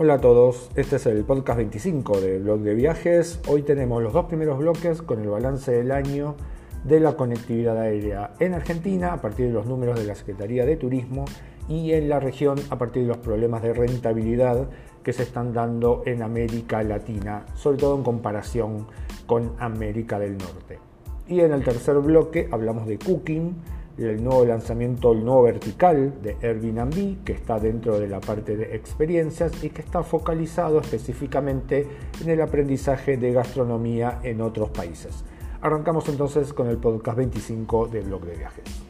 Hola a todos, este es el podcast 25 del blog de viajes. Hoy tenemos los dos primeros bloques con el balance del año de la conectividad aérea en Argentina a partir de los números de la Secretaría de Turismo y en la región a partir de los problemas de rentabilidad que se están dando en América Latina, sobre todo en comparación con América del Norte. Y en el tercer bloque hablamos de Cooking, el nuevo lanzamiento, el nuevo vertical de Airbnb, que está dentro de la parte de experiencias y que está focalizado específicamente en el aprendizaje de gastronomía en otros países. Arrancamos entonces con el podcast 25 del blog de viajes.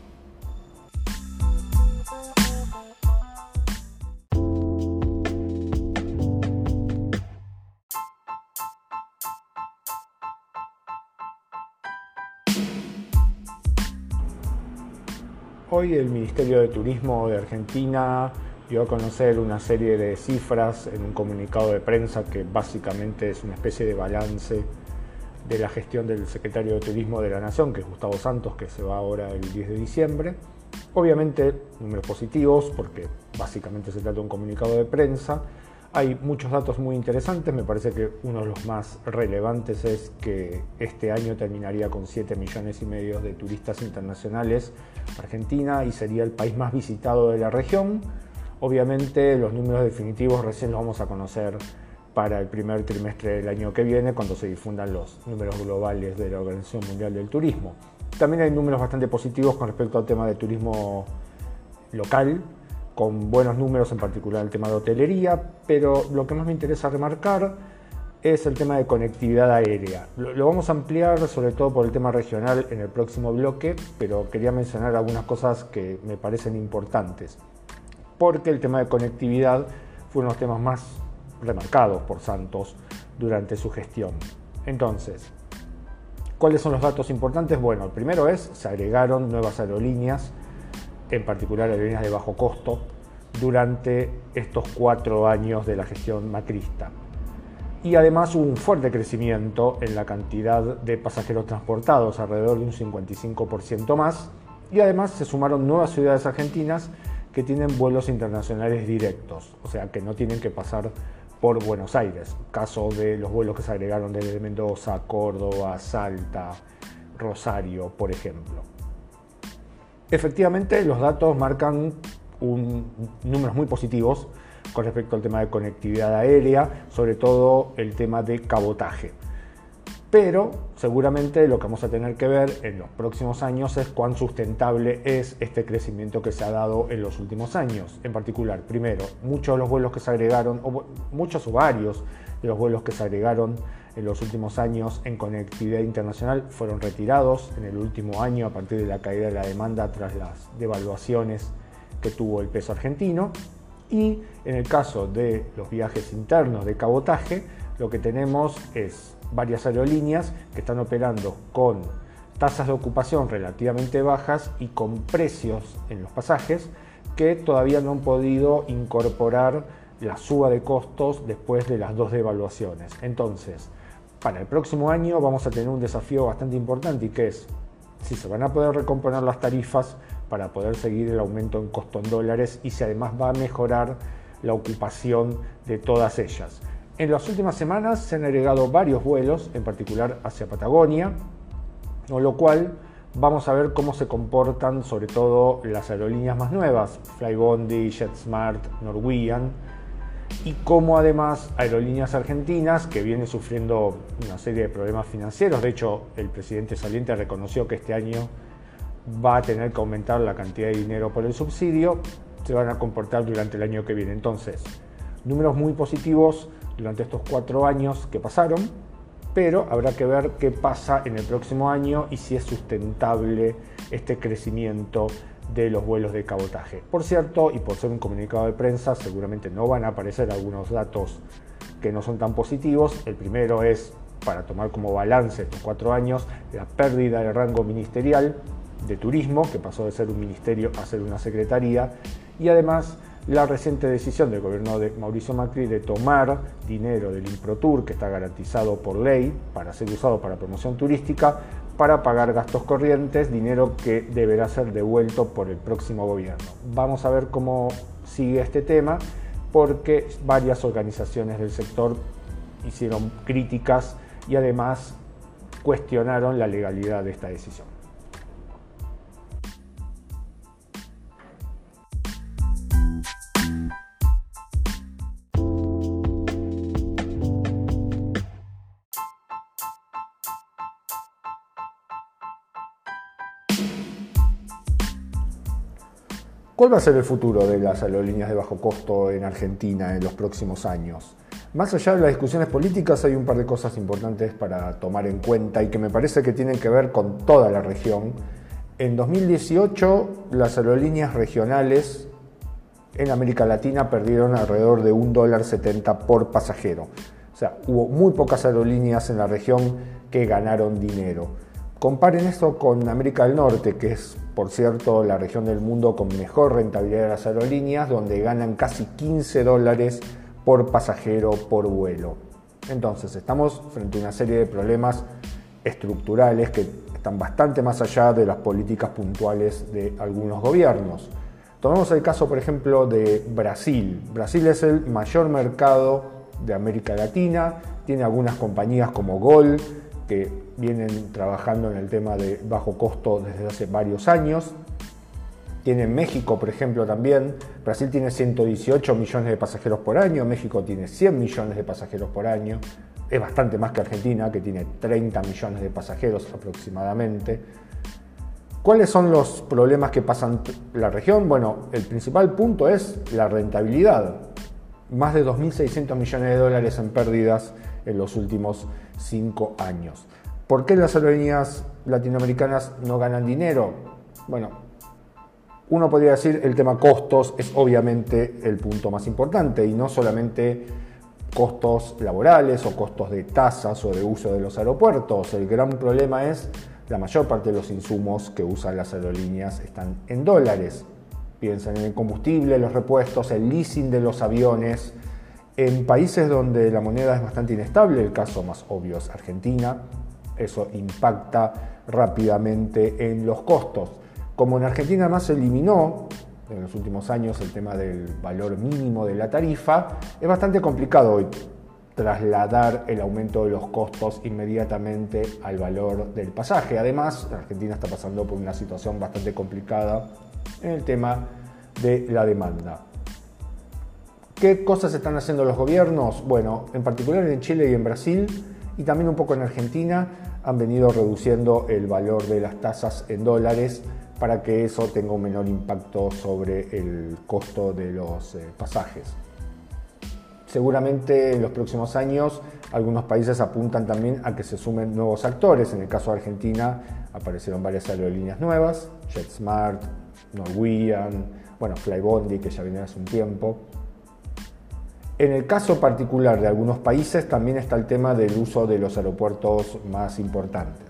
Hoy el Ministerio de Turismo de Argentina dio a conocer una serie de cifras en un comunicado de prensa que básicamente es una especie de balance de la gestión del secretario de Turismo de la Nación, que es Gustavo Santos, que se va ahora el 10 de diciembre. Obviamente números positivos, porque básicamente se trata de un comunicado de prensa, hay muchos datos muy interesantes, me parece que uno de los más relevantes es que este año terminaría con 7 millones y medio de turistas internacionales Argentina y sería el país más visitado de la región. Obviamente los números definitivos recién los vamos a conocer para el primer trimestre del año que viene cuando se difundan los números globales de la Organización Mundial del Turismo. También hay números bastante positivos con respecto al tema de turismo local, con buenos números, en particular el tema de hotelería, pero lo que más me interesa remarcar es el tema de conectividad aérea. Lo, vamos a ampliar sobre todo por el tema regional en el próximo bloque, pero quería mencionar algunas cosas que me parecen importantes, porque el tema de conectividad fue uno de los temas más remarcados por Santos durante su gestión. Entonces, ¿cuáles son los datos importantes? Bueno, el primero es, se agregaron nuevas aerolíneas en particular aerolíneas de bajo costo, durante estos cuatro años de la gestión macrista. Y además hubo un fuerte crecimiento en la cantidad de pasajeros transportados, alrededor de un 55% más, y además se sumaron nuevas ciudades argentinas que tienen vuelos internacionales directos, o sea que no tienen que pasar por Buenos Aires, caso de los vuelos que se agregaron desde Mendoza, Córdoba, Salta, Rosario, por ejemplo. Efectivamente, los datos marcan números muy positivos con respecto al tema de conectividad aérea, sobre todo el tema de cabotaje. Pero seguramente lo que vamos a tener que ver en los próximos años es cuán sustentable es este crecimiento que se ha dado en los últimos años. En particular, primero, muchos de los vuelos que se agregaron, o muchos o varios de los vuelos que se agregaron en los últimos años en conectividad internacional fueron retirados en el último año a partir de la caída de la demanda tras las devaluaciones que tuvo el peso argentino. Y en el caso de los viajes internos de cabotaje, lo que tenemos es varias aerolíneas que están operando con tasas de ocupación relativamente bajas y con precios en los pasajes que todavía no han podido incorporar la suba de costos después de las dos devaluaciones. Entonces, para el próximo año vamos a tener un desafío bastante importante y que es si se van a poder recomponer las tarifas para poder seguir el aumento en costo en dólares y si además va a mejorar la ocupación de todas ellas. En las últimas semanas se han agregado varios vuelos, en particular hacia Patagonia, con lo cual vamos a ver cómo se comportan sobre todo las aerolíneas más nuevas, Flybondi, JetSmart, Norwegian, y cómo además Aerolíneas Argentinas, que viene sufriendo una serie de problemas financieros, de hecho el presidente saliente reconoció que este año va a tener que aumentar la cantidad de dinero por el subsidio, se van a comportar durante el año que viene. Entonces, números muy positivos durante estos cuatro años que pasaron, pero habrá que ver qué pasa en el próximo año y si es sustentable este crecimiento de los vuelos de cabotaje. Por cierto, y por ser un comunicado de prensa, seguramente no van a aparecer algunos datos que no son tan positivos. El primero es, para tomar como balance estos cuatro años, la pérdida de rango ministerial de turismo, que pasó de ser un ministerio a ser una secretaría, y además la reciente decisión del gobierno de Mauricio Macri de tomar dinero del Improtur, que está garantizado por ley para ser usado para promoción turística, para pagar gastos corrientes, dinero que deberá ser devuelto por el próximo gobierno. Vamos a ver cómo sigue este tema, porque varias organizaciones del sector hicieron críticas y además cuestionaron la legalidad de esta decisión. ¿Cuál va a ser el futuro de las aerolíneas de bajo costo en Argentina en los próximos años? Más allá de las discusiones políticas hay un par de cosas importantes para tomar en cuenta y que me parece que tienen que ver con toda la región. En 2018 las aerolíneas regionales en América Latina perdieron alrededor de un dólar 70 por pasajero. O sea, hubo muy pocas aerolíneas en la región que ganaron dinero. Comparen esto con América del Norte, que es, por cierto, la región del mundo con mejor rentabilidad de las aerolíneas, donde ganan casi 15 dólares por pasajero por vuelo. Entonces, estamos frente a una serie de problemas estructurales que están bastante más allá de las políticas puntuales de algunos gobiernos. Tomemos el caso, por ejemplo, de Brasil. Brasil es el mayor mercado de América Latina, tiene algunas compañías como Gol, que vienen trabajando en el tema de bajo costo desde hace varios años. Tiene México, por ejemplo, también. Brasil tiene 118 millones de pasajeros por año, México tiene 100 millones de pasajeros por año. Es bastante más que Argentina, que tiene 30 millones de pasajeros aproximadamente. ¿Cuáles son los problemas que pasan la región? Bueno, el principal punto es la rentabilidad. Más de 2.600 millones de dólares en pérdidas en los últimos cinco años. ¿Por qué las aerolíneas latinoamericanas no ganan dinero? Bueno, uno podría decir el tema costos es obviamente el punto más importante y no solamente costos laborales o costos de tasas o de uso de los aeropuertos. El gran problema es la mayor parte de los insumos que usan las aerolíneas están en dólares. Piensan en el combustible, los repuestos, el leasing de los aviones, en países donde la moneda es bastante inestable, el caso más obvio es Argentina, eso impacta rápidamente en los costos. Como en Argentina más se eliminó en los últimos años el tema del valor mínimo de la tarifa, es bastante complicado hoy trasladar el aumento de los costos inmediatamente al valor del pasaje. Además, Argentina está pasando por una situación bastante complicada en el tema de la demanda. ¿Qué cosas están haciendo los gobiernos? Bueno, en particular en Chile y en Brasil y también un poco en Argentina han venido reduciendo el valor de las tasas en dólares para que eso tenga un menor impacto sobre el costo de los eh, pasajes. Seguramente en los próximos años algunos países apuntan también a que se sumen nuevos actores. En el caso de Argentina aparecieron varias aerolíneas nuevas, JetSmart, Norwegian, bueno, Flybondi que ya viene hace un tiempo. En el caso particular de algunos países también está el tema del uso de los aeropuertos más importantes.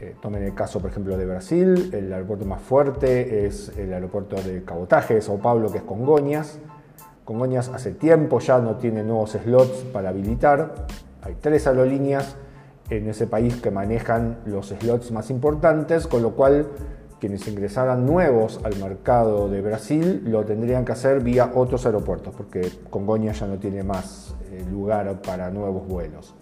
Eh, tomen el caso, por ejemplo, de Brasil, el aeropuerto más fuerte es el aeropuerto de cabotaje de Sao Paulo, que es Congonhas. Congonhas hace tiempo ya no tiene nuevos slots para habilitar. Hay tres aerolíneas en ese país que manejan los slots más importantes, con lo cual quienes ingresaran nuevos al mercado de Brasil lo tendrían que hacer vía otros aeropuertos, porque Congonhas ya no tiene más eh, lugar para nuevos vuelos.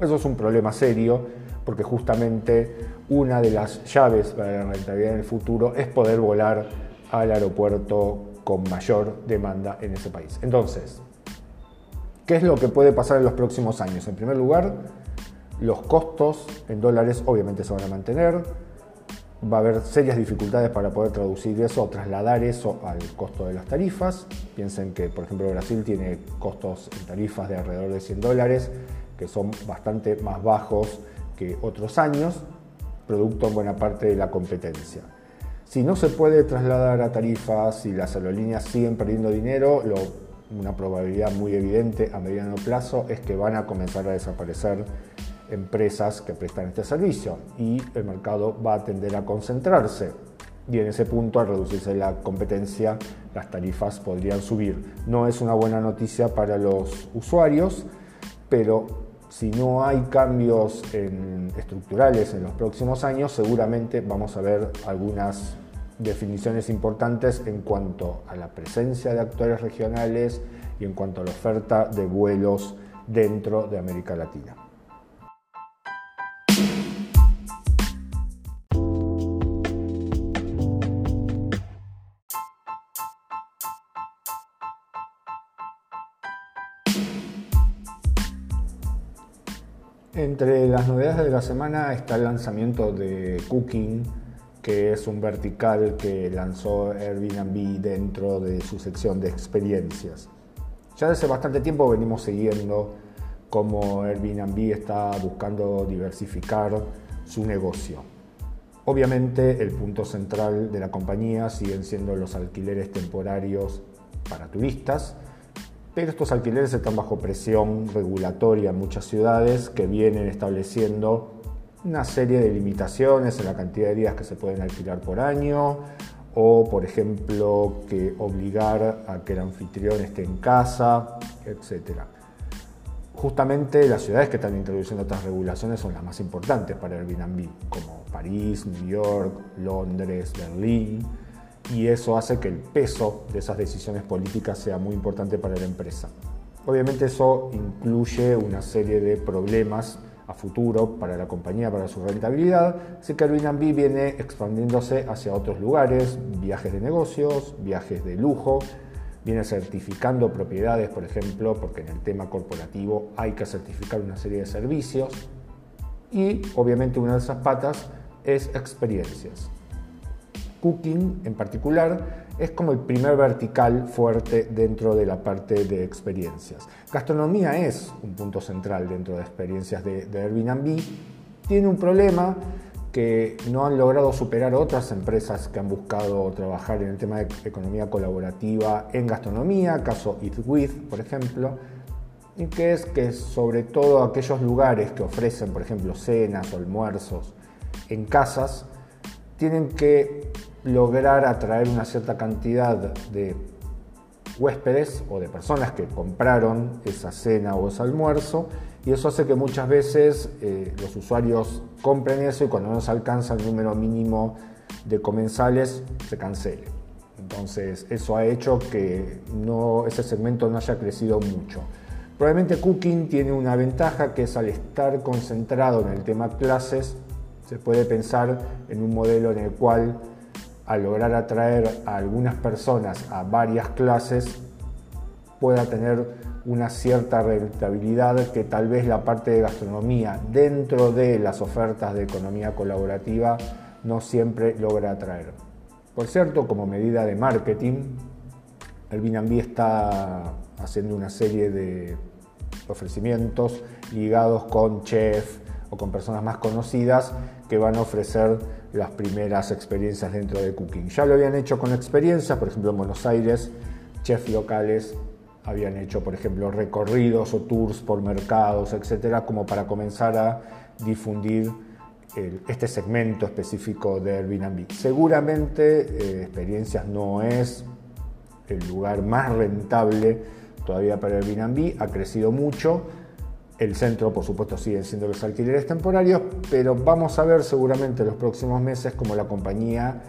Eso es un problema serio, porque justamente una de las llaves para la rentabilidad en el futuro es poder volar al aeropuerto con mayor demanda en ese país. Entonces, ¿qué es lo que puede pasar en los próximos años? En primer lugar, los costos en dólares obviamente se van a mantener, va a haber serias dificultades para poder traducir eso o trasladar eso al costo de las tarifas. Piensen que, por ejemplo, Brasil tiene costos en tarifas de alrededor de 100 dólares, que son bastante más bajos que otros años, producto en buena parte de la competencia. Si no se puede trasladar a tarifas y las aerolíneas siguen perdiendo dinero, una probabilidad muy evidente a mediano plazo es que van a comenzar a desaparecer empresas que prestan este servicio y el mercado va a tender a concentrarse. Y en ese punto, al reducirse la competencia, las tarifas podrían subir. No es una buena noticia para los usuarios, pero si no hay cambios estructurales en los próximos años, seguramente vamos a ver algunas definiciones importantes en cuanto a la presencia de actores regionales y en cuanto a la oferta de vuelos dentro de América Latina. Las novedades de la semana está el lanzamiento de Cooking, que es un vertical que lanzó Airbnb dentro de su sección de experiencias. Ya desde bastante tiempo venimos siguiendo cómo Airbnb está buscando diversificar su negocio. Obviamente el punto central de la compañía siguen siendo los alquileres temporarios para turistas, pero estos alquileres están bajo presión regulatoria en muchas ciudades que vienen estableciendo una serie de limitaciones en la cantidad de días que se pueden alquilar por año o, por ejemplo, que obligar a que el anfitrión esté en casa, etc. Justamente las ciudades que están introduciendo estas regulaciones son las más importantes para Airbnb, como París, New York, Londres, Berlín, y eso hace que el peso de esas decisiones políticas sea muy importante para la empresa. Obviamente eso incluye una serie de problemas a futuro para la compañía, para su rentabilidad, así que Airbnb viene expandiéndose hacia otros lugares, viajes de negocios, viajes de lujo, viene certificando propiedades, por ejemplo, porque en el tema corporativo hay que certificar una serie de servicios y obviamente una de esas patas es experiencias. Cooking en particular es como el primer vertical fuerte dentro de la parte de experiencias. Gastronomía es un punto central dentro de experiencias de, Airbnb. Tiene un problema que no han logrado superar otras empresas que han buscado trabajar en el tema de economía colaborativa en gastronomía, caso Eat With, por ejemplo, y que es que sobre todo aquellos lugares que ofrecen, por ejemplo, cenas o almuerzos en casas, tienen que lograr atraer una cierta cantidad de huéspedes o de personas que compraron esa cena o ese almuerzo y eso hace que muchas veces eh, los usuarios compren eso y cuando no se alcanza el número mínimo de comensales se cancele. Entonces eso ha hecho que no, ese segmento no haya crecido mucho. Probablemente Cooking tiene una ventaja que es al estar concentrado en el tema clases, se puede pensar en un modelo en el cual al lograr atraer a algunas personas a varias clases pueda tener una cierta rentabilidad que tal vez la parte de gastronomía dentro de las ofertas de economía colaborativa no siempre logra atraer. Por cierto, como medida de marketing, el Binambi está haciendo una serie de ofrecimientos ligados con chef o con personas más conocidas que van a ofrecer las primeras experiencias dentro de Cooking. Ya lo habían hecho con experiencias, por ejemplo en Buenos Aires, chefs locales habían hecho, por ejemplo, recorridos o tours por mercados, etcétera, como para comenzar a difundir este segmento específico de Airbnb. Seguramente eh, experiencias no es el lugar más rentable todavía para Airbnb, ha crecido mucho el centro, por supuesto, siguen siendo los alquileres temporarios, pero vamos a ver seguramente en los próximos meses cómo la compañía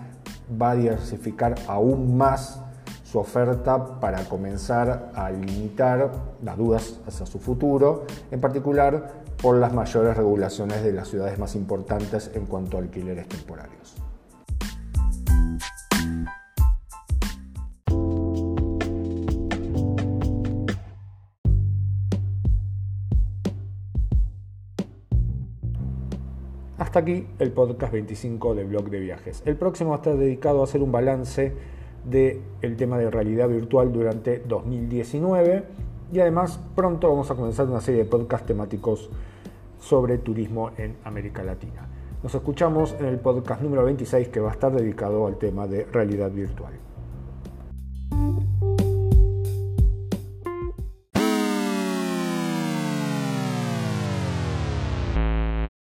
va a diversificar aún más su oferta para comenzar a limitar las dudas hacia su futuro, en particular por las mayores regulaciones de las ciudades más importantes en cuanto a alquileres temporarios. Hasta aquí el podcast 25 del blog de viajes. El próximo está dedicado a hacer un balance del el tema de realidad virtual durante 2019 y además pronto vamos a comenzar una serie de podcasts temáticos sobre turismo en América Latina. Nos escuchamos en el podcast número 26 que va a estar dedicado al tema de realidad virtual.